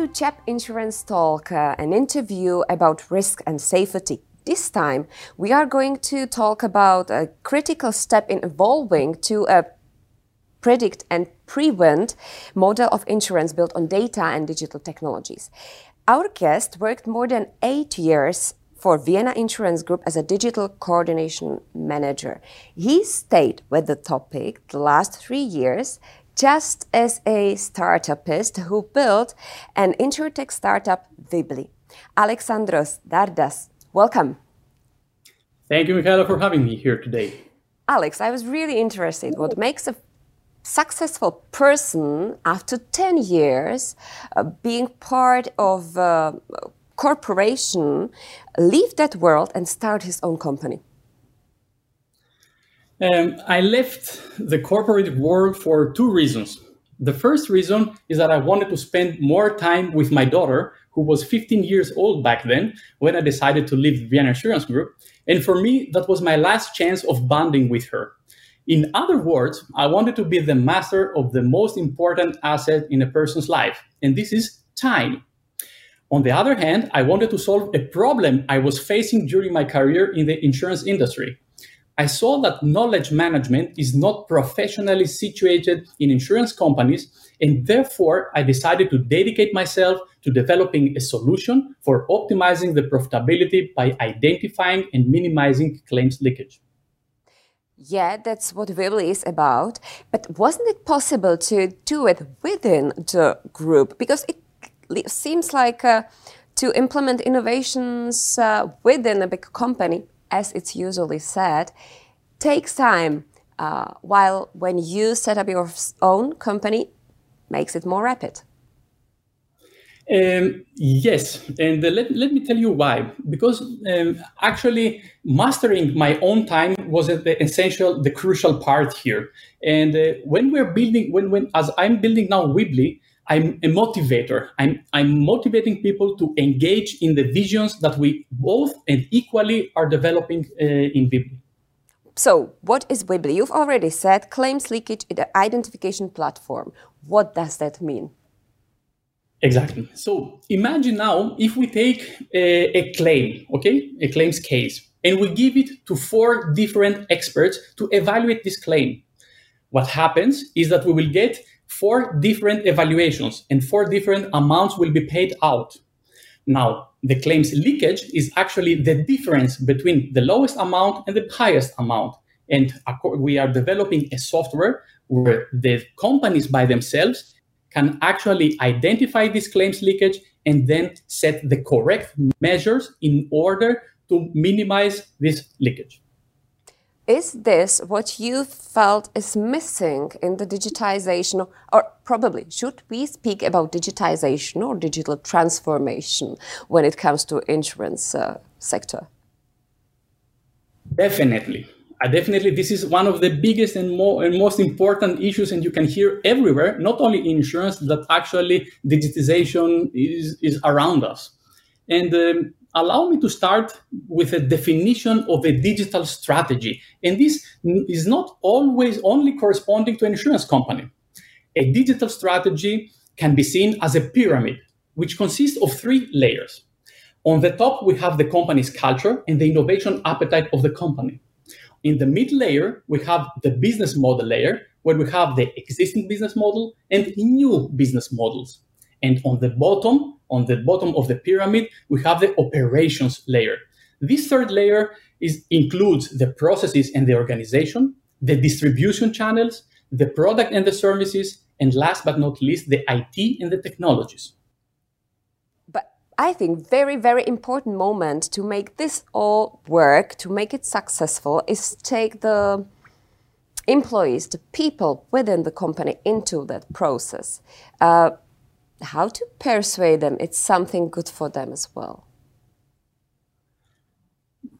To ČAP Insurance Talk, uh, an interview about risk and safety. This time, we are going to talk about a critical step in evolving to a predict and prevent model of insurance built on data and digital technologies. Our guest worked more than eight years for Vienna Insurance Group as a digital coordination manager. He stayed with the topic the last three years, just as a startupist who built an insurtech startup, Wibli. Alexandros Dardas, welcome. Thank you, Michaela, for having me here today. Alex, I was really interested. What makes a successful person after 10 years uh, being part of a corporation leave that world and start his own company? Um, I left the corporate world for two reasons. The first reason is that I wanted to spend more time with my daughter, who was 15 years old back then when I decided to leave Vienna Insurance Group. And for me, that was my last chance of bonding with her. In other words, I wanted to be the master of the most important asset in a person's life, and this is time. On the other hand, I wanted to solve a problem I was facing during my career in the insurance industry. I saw that knowledge management is not professionally situated in insurance companies, and therefore I decided to dedicate myself to developing a solution for optimizing the profitability by identifying and minimizing claims leakage. Yeah, that's what Wibli is about. But wasn't it possible to do it within the group? Because it seems like uh, to implement innovations uh, within a big company, as it's usually said, takes time. Uh, while when you set up your own company, makes it more rapid. Um, yes, and uh, let, let me tell you why. Because um, actually, mastering my own time was the essential, the crucial part here. And uh, when we're building, when when as I'm building now Wibli, I'm a motivator. I'm I'm motivating people to engage in the visions that we both and equally are developing uh, in Wibli. So, what is Wibli? You've already said claims leakage identification platform. What does that mean? Exactly. So imagine now if we take a, a, claim, okay, a claims case, and we give it to four different experts to evaluate this claim. What happens is that we will get four different evaluations and four different amounts will be paid out. Now, the claims leakage is actually the difference between the lowest amount and the highest amount. And we are developing a software where the companies by themselves can actually identify this claims leakage and then set the correct measures in order to minimize this leakage. Is this what you felt is missing in the digitization, or probably should we speak about digitization or digital transformation when it comes to insurance uh, sector? Definitely. Uh, definitely, this is one of the biggest and, more, and most important issues, and you can hear everywhere, not only in insurance, that actually digitization is, is around us. And um, allow me to start with a definition of a digital strategy. And this is not always only corresponding to an insurance company. A digital strategy can be seen as a pyramid, which consists of three layers. On the top, we have the company's culture and the innovation appetite of the company. In the mid layer, we have the business model layer, where we have the existing business model and new business models. And on the bottom, on the bottom of the pyramid, we have the operations layer. This third layer is, includes the processes and the organization, the distribution channels, the product and the services, and last but not least, the IT and the technologies. But I think very, very important moment to make this all work, to make it successful, is take the employees, the people within the company into that process. Uh, how to persuade them it's something good for them as well?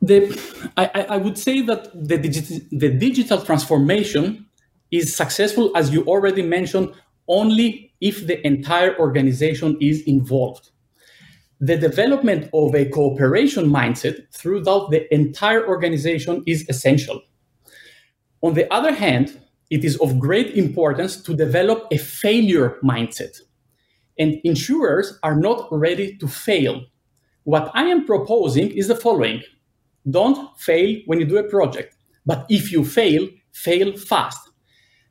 The, I, I would say that the, digi- the digital transformation is successful, as you already mentioned, only if the entire organization is involved the development of a cooperation mindset throughout the entire organization is essential. On the other hand, it is of great importance to develop a failure mindset. And insurers are not ready to fail. What I am proposing is the following don't fail when you do a project, but if you fail, fail fast.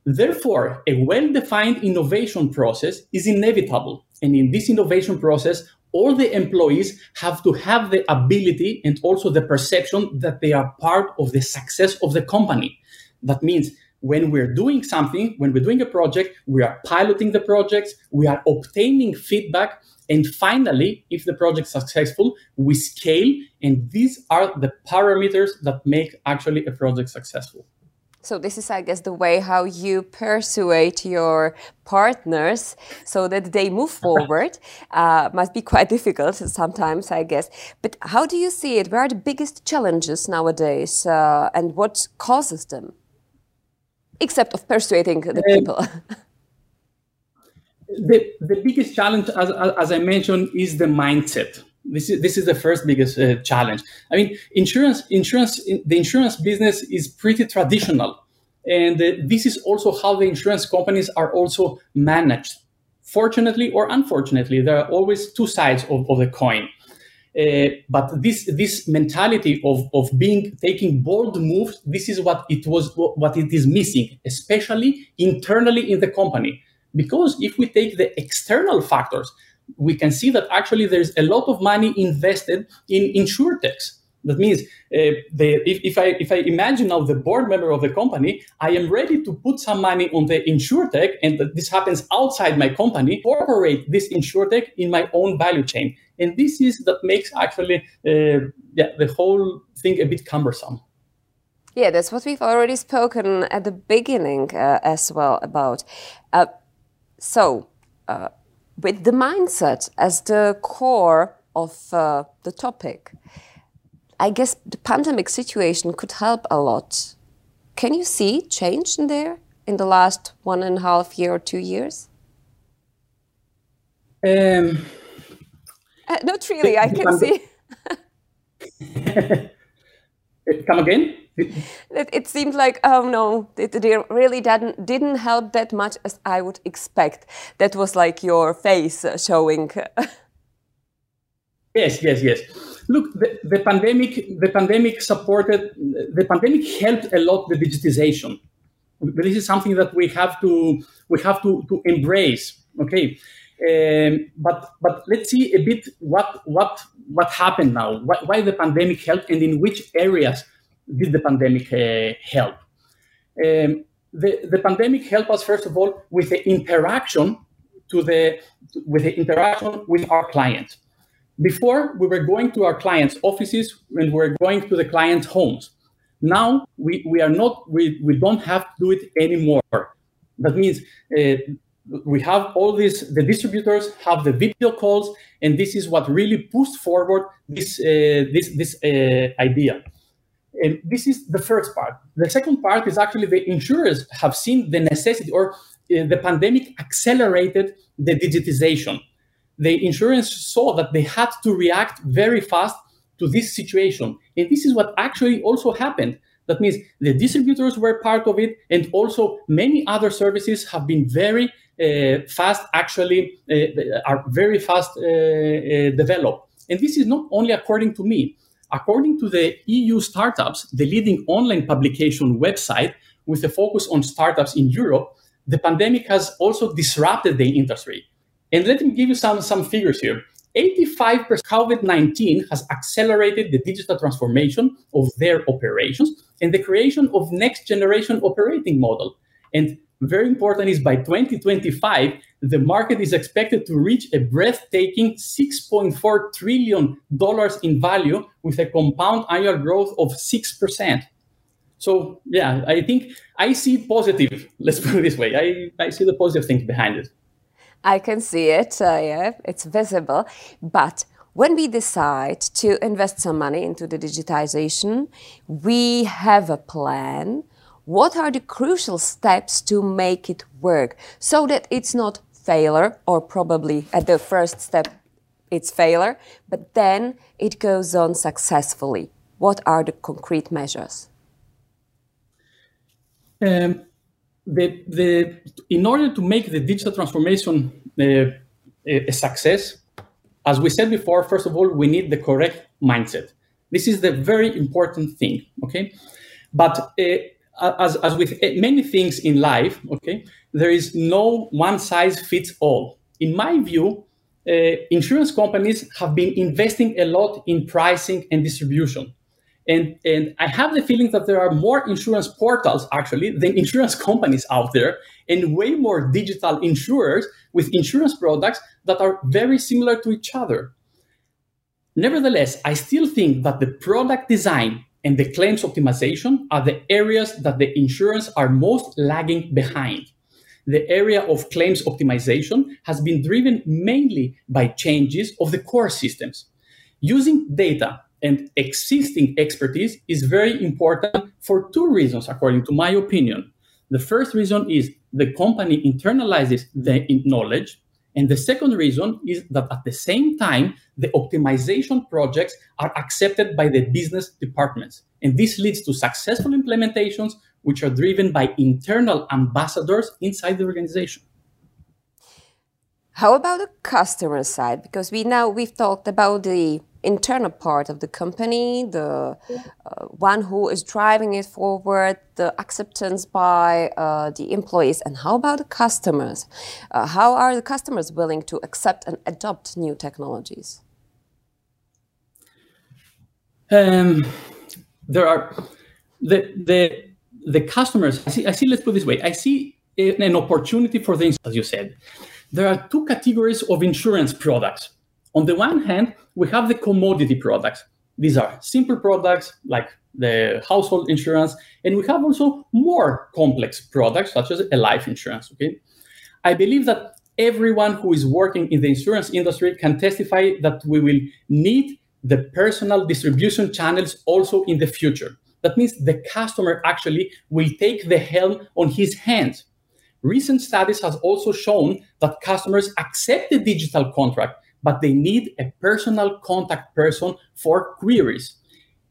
Therefore, a well defined innovation process is inevitable. And in this innovation process, all the employees have to have the ability and also the perception that they are part of the success of the company. That means when we're doing something, when we're doing a project, we are piloting the projects, we are obtaining feedback, and finally, if the project is successful, we scale, and these are the parameters that make actually a project successful. So this is, I guess, the way how you persuade your partners so that they move forward. Uh, must be quite difficult sometimes, I guess. But how do you see it? Where are the biggest challenges nowadays, uh, and what causes them? Except of persuading the people. the the biggest challenge, as, as I mentioned, is the mindset. This is this is the first biggest uh, challenge. I mean, insurance insurance the insurance business is pretty traditional, and uh, this is also how the insurance companies are also managed. Fortunately or unfortunately, there are always two sides of, of the coin. Uh, but this this mentality of, of being taking bold moves, this is what it was what it is missing, especially internally in the company. Because if we take the external factors, we can see that actually there's a lot of money invested in insurtechs. That means uh, the, if, if, I, if I imagine now the board member of the company, I am ready to put some money on the insurtech, and this happens outside my company, incorporate this insurtech in my own value chain. And this is that makes actually uh, yeah, the whole thing a bit cumbersome. Yeah, that's what we've already spoken at the beginning uh, as well about. Uh, so, uh, with the mindset as the core of uh, the topic, I guess the pandemic situation could help a lot. Can you see change in there in the last one and a half year or two years? Um, uh, not really, I can see. Come again? it, it seemed like oh no it, it, really didn't didn't help that much as i would expect. That was like your face showing. Yes yes yes. Look the, the pandemic the pandemic supported the pandemic helped a lot the digitization. This is something that we have to we have to, to embrace okay um, but but let's see a bit what what what happened now why, why the pandemic helped and in which areas did the pandemic uh, help? Um, the, the pandemic helped us first of all with the interaction to the with the interaction with our clients. Before we were going to our clients' offices and we were going to the clients' homes. Now we, we are not we, we don't have to do it anymore. That means uh, we have all these the distributors have the video calls and this is what really pushed forward this uh, this this uh, idea and this is the first part. The second part is actually the insurers have seen the necessity or uh, the pandemic accelerated the digitization. The insurance saw that they had to react very fast to this situation. And this is what actually also happened. That means the distributors were part of it, and also many other services have been very uh, fast, actually, uh, are very fast uh, uh developed. And this is not only according to me. According to the EU Startups, the leading online publication website with a focus on startups in Europe, the pandemic has also disrupted the industry. And let me give you some, some figures here. 85% COVID 19 has accelerated the digital transformation of their operations and the creation of next generation operating model. And very important is by 2025, the market is expected to reach a breathtaking $6.4 trillion in value with a compound annual growth of 6%. So, yeah, I think I see positive. Let's put it this way. I, I see the positive things behind it. I can see it. Uh, yeah, it's visible. But when we decide to invest some money into the digitization, we have a plan what are the crucial steps to make it work so that it's not failure or probably at the first step it's failure, but then it goes on successfully. What are the concrete measures? Um, the, the, in order to make the digital transformation uh, a, a success, as we said before, first of all, we need the correct mindset. This is the very important thing, okay? But uh, as, as with many things in life, okay, there is no one size fits all. In my view, uh, insurance companies have been investing a lot in pricing and distribution. And, and I have the feeling that there are more insurance portals actually than insurance companies out there, and way more digital insurers with insurance products that are very similar to each other. Nevertheless, I still think that the product design and the claims optimization are the areas that the insurance are most lagging behind. The area of claims optimization has been driven mainly by changes of the core systems. Using data and existing expertise is very important for two reasons, according to my opinion. The first reason is the company internalizes the knowledge. And the second reason is that at the same time, the optimization projects are accepted by the business departments. And this leads to successful implementations, which are driven by internal ambassadors inside the organization. How about the customer side? Because we now we've talked about the internal part of the company, the uh, one who is driving it forward, the acceptance by uh, the employees, and how about the customers? Uh, how are the customers willing to accept and adopt new technologies? Um, there are the the the customers. I see. I see. Let's put it this way. I see an opportunity for things, as you said. There are two categories of insurance products on the one hand, we have the commodity products. These are simple products like the household insurance, and we have also more complex products such as a life insurance. Okay, I believe that everyone who is working in the insurance industry can testify that we will need the personal distribution channels also in the future. That means the customer actually will take the helm on his hands. Recent studies has also shown that customers accept the digital contract but they need a personal contact person for queries.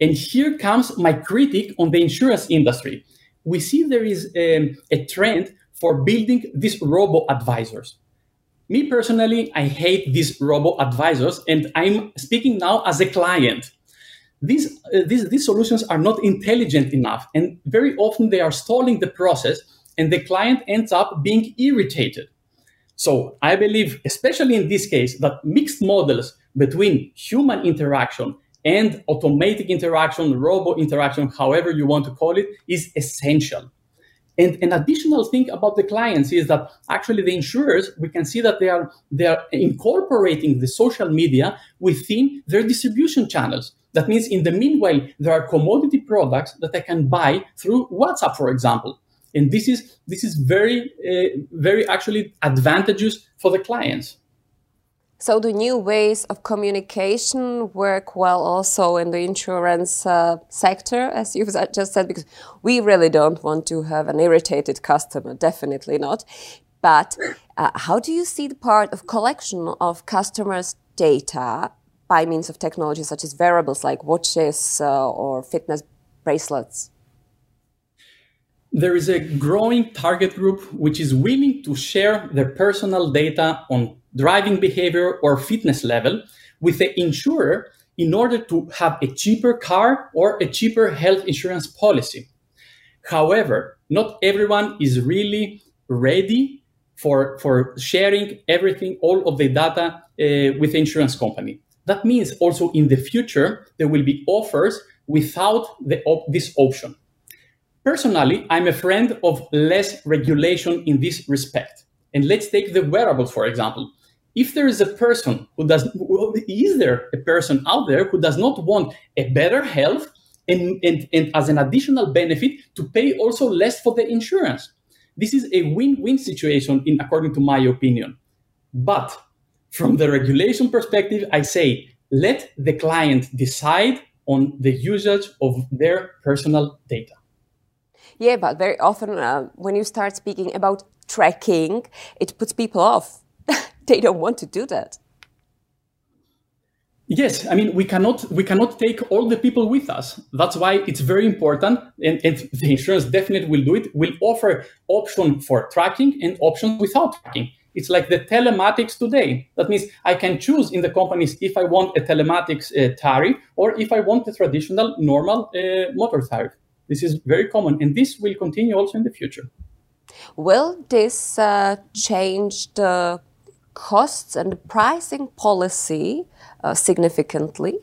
And here comes my critique on the insurance industry. We see there is a, a trend for building these robo advisors. Me personally, I hate these robo advisors, and I'm speaking now as a client. These, uh, these, these solutions are not intelligent enough, and very often they are stalling the process, and the client ends up being irritated. So I believe, especially in this case, that mixed models between human interaction and automatic interaction, robo interaction, however you want to call it, is essential. And an additional thing about the clients is that actually the insurers, we can see that they are they are incorporating the social media within their distribution channels. That means in the meanwhile, there are commodity products that I can buy through WhatsApp, for example and this is this is very uh, very actually advantageous for the clients so the new ways of communication work well also in the insurance uh, sector, as you've just said, because we really don't want to have an irritated customer, definitely not. But uh, how do you see the part of collection of customers' data by means of technology such as wearables like watches uh, or fitness bracelets? There is a growing target group which is willing to share their personal data on driving behavior or fitness level with the insurer in order to have a cheaper car or a cheaper health insurance policy. However, not everyone is really ready for, for sharing everything, all of the data uh, with the insurance company. That means also in the future, there will be offers without the, this option. Personally, I'm a friend of less regulation in this respect. And let's take the wearables, for example. If there is a person who does, is there a person out there who does not want a better health and, and, and as an additional benefit to pay also less for the insurance? This is a win-win situation, in according to my opinion. But from the regulation perspective, I say let the client decide on the usage of their personal data. Yeah, but very often uh, when you start speaking about tracking, it puts people off. they don't want to do that. Yes, I mean we cannot we cannot take all the people with us. That's why it's very important, and, and the insurance definitely will do it. Will offer option for tracking and option without tracking. It's like the telematics today. That means I can choose in the companies if I want a telematics uh, tariff or if I want a traditional normal uh, motor tariff. This is very common, and this will continue also in the future. Will this uh, change the costs and the pricing policy uh, significantly?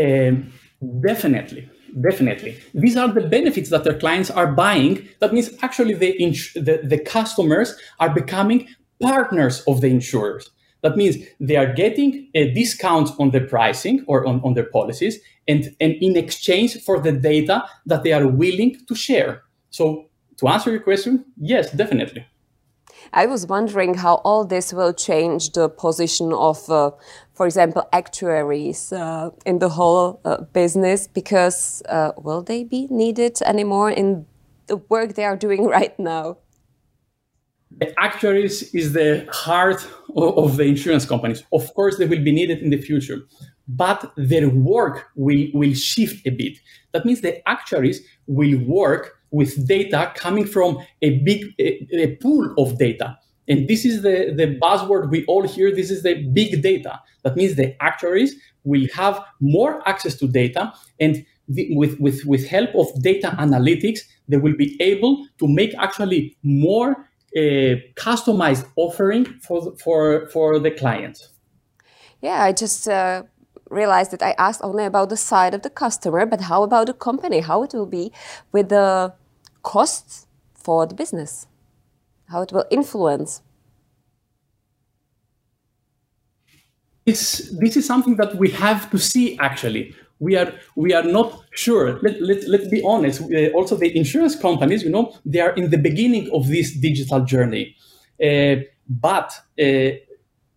Um, definitely definitely. These are the benefits that their clients are buying. That means actually the, ins- the, the customers are becoming partners of the insurers. That means they are getting a discount on the pricing or on, on their policies and, and in exchange for the data that they are willing to share. So to answer your question, yes, definitely. I was wondering how all this will change the position of, uh, for example, actuaries uh, in the whole uh, business, because uh, will they be needed anymore in the work they are doing right now? The actuaries is the heart of the insurance companies. Of course, they will be needed in the future, but their work will, will shift a bit. That means the actuaries will work with data coming from a big a, a pool of data. And this is the, the buzzword we all hear. This is the big data. That means the actuaries will have more access to data and the, with, with, with help of data analytics, they will be able to make actually more uh, customized offering for, for, for the clients. Yeah, I just uh, realized that I asked only about the side of the customer, but how about the company? How it will be with the costs for the business? How it will influence? This, this is something that we have to see actually. We are, we are not sure. Let, let, let's be honest. Uh, also, the insurance companies, you know, they are in the beginning of this digital journey. Uh, but uh,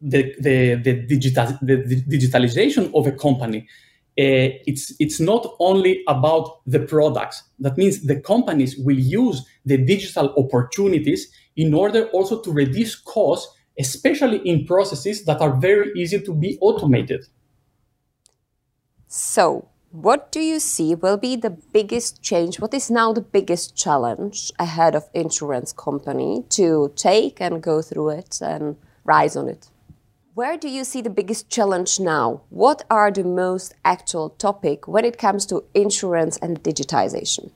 the, the, the, digital, the, the digitalization of a company uh, it's it's not only about the products. That means the companies will use the digital opportunities in order also to reduce costs, especially in processes that are very easy to be automated. So, what do you see will be the biggest change? What is now the biggest challenge ahead of insurance company to take and go through it and rise on it? Where do you see the biggest challenge now? What are the most actual topic when it comes to insurance and digitization?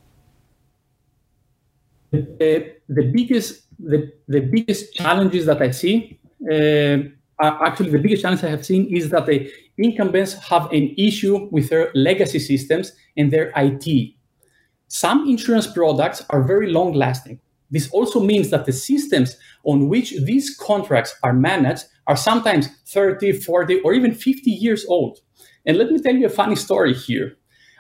The, the biggest the, the biggest challenges that I see uh, are actually the biggest challenge I have seen is that the incumbents have an issue with their legacy systems and their IT. Some insurance products are very long lasting. This also means that the systems on which these contracts are managed are sometimes 30, 40, or even 50 years old. And let me tell you a funny story here.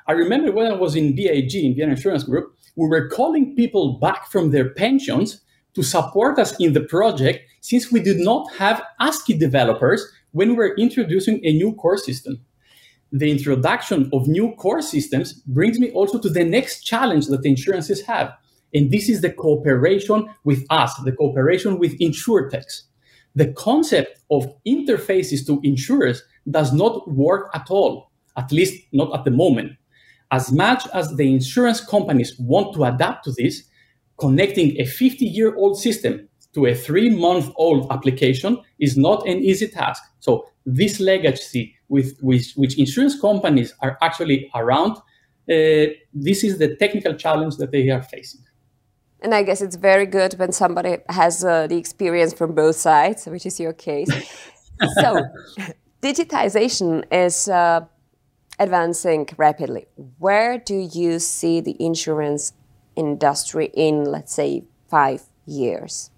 I remember when I was in VIG, in Vienna Insurance Group, we were calling people back from their pensions to support us in the project since we did not have ASCII developers when we were introducing a new core system. The introduction of new core systems brings me also to the next challenge that the insurances have. And this is the cooperation with us, the cooperation with insurtechs the concept of interfaces to insurers does not work at all, at least not at the moment. As much as the insurance companies want to adapt to this, connecting a 50 year old system to a three month old application is not an easy task. So, this legacy with, with which insurance companies are actually around, uh, this is the technical challenge that they are facing. And I guess it's very good when somebody has uh, the experience from both sides, which is your case. so, digitization is uh, advancing rapidly. Where do you see the insurance industry in, let's say, five years?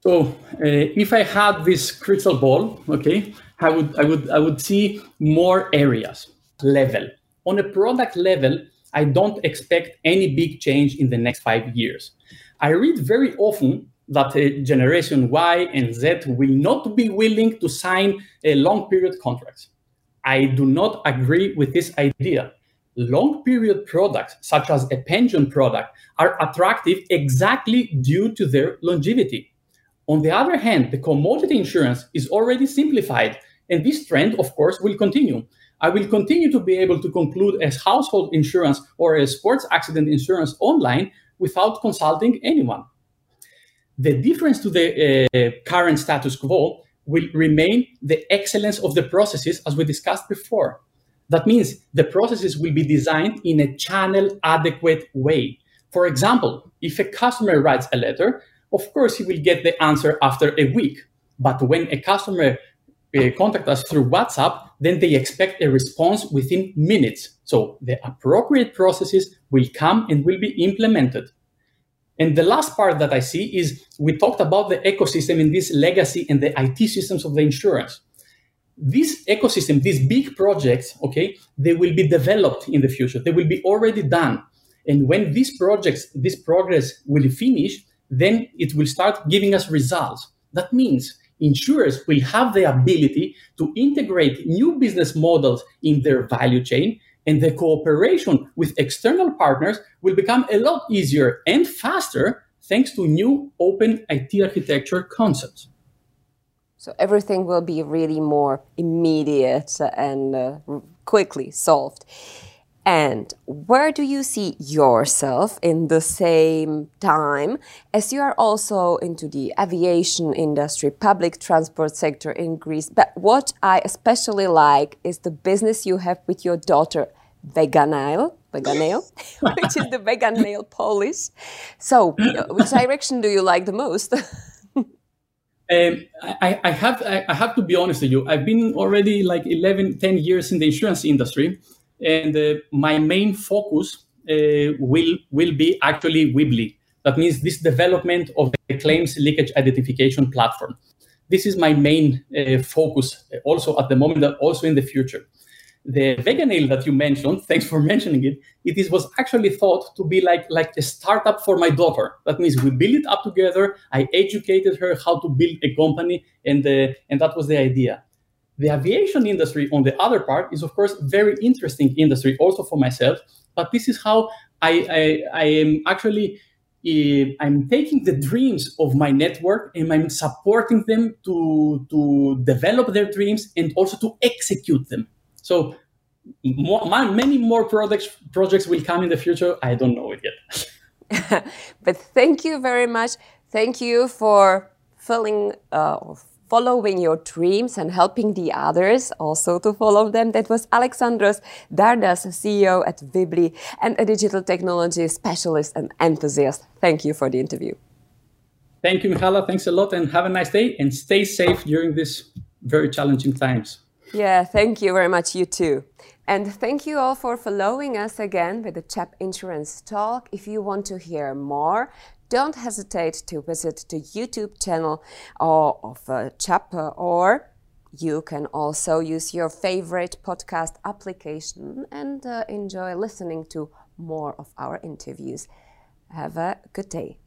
So, uh, if I had this crystal ball, okay, I would, I would, I would see more areas level on a product level I don't expect any big change in the next five years. I read very often that uh, Generation Y and Z will not be willing to sign a long period contracts. I do not agree with this idea. Long period products, such as a pension product, are attractive exactly due to their longevity. On the other hand, the commodity insurance is already simplified, and this trend, of course, will continue. I will continue to be able to conclude a household insurance or a sports accident insurance online without consulting anyone. The difference to the uh, current status quo will remain the excellence of the processes as we discussed before. That means the processes will be designed in a channel adequate way. For example, if a customer writes a letter, of course he will get the answer after a week. But when a customer uh, contact us through WhatsApp, then they expect a response within minutes. So the appropriate processes will come and will be implemented. And the last part that I see is we talked about the ecosystem in this legacy and the IT systems of the insurance. This ecosystem, these big projects, okay, they will be developed in the future. They will be already done. And when these projects, this progress will finish, then it will start giving us results. That means insurers will have the ability to integrate new business models in their value chain and the cooperation with external partners will become a lot easier and faster thanks to new open IT architecture concepts. So everything will be really more immediate and uh, quickly solved. And where do you see yourself in the same time as you are also into the aviation industry, public transport sector in Greece? But what I especially like is the business you have with your daughter, Veganile, Veganale, which is the vegan nail polish. So, which direction do you like the most? Um, I, I, have I have to be honest with you. I've been already like 11, 10 years in the insurance industry, and uh, my main focus uh, will will be actually Wibli. That means this development of the claims leakage identification platform. This is my main uh, focus, uh, also at the moment, but also in the future. The Veganale that you mentioned, thanks for mentioning it, it is, was actually thought to be like, like a startup for my daughter. That means we built it up together. I educated her how to build a company, and, uh, and that was the idea. The aviation industry, on the other part, is of course very interesting industry also for myself. But this is how I, I, I am actually uh, I'm taking the dreams of my network and I'm supporting them to to develop their dreams and also to execute them. So more, many more projects projects will come in the future. I don't know it yet. but thank you very much. Thank you for filling uh, following your dreams and helping the others also to follow them. That was Alexandros Dardas, CEO at Wibli and a digital technology specialist and enthusiast. Thank you for the interview. Thank you, Michaela. Thanks a lot and have a nice day and stay safe during these very challenging times. Yeah, thank you very much. You too. And thank you all for following us again with the ČAP Insurance Talk. If you want to hear more, don't hesitate to visit the YouTube channel of uh, ČAP or you can also use your favorite podcast application and uh, enjoy listening to more of our interviews. Have a good day.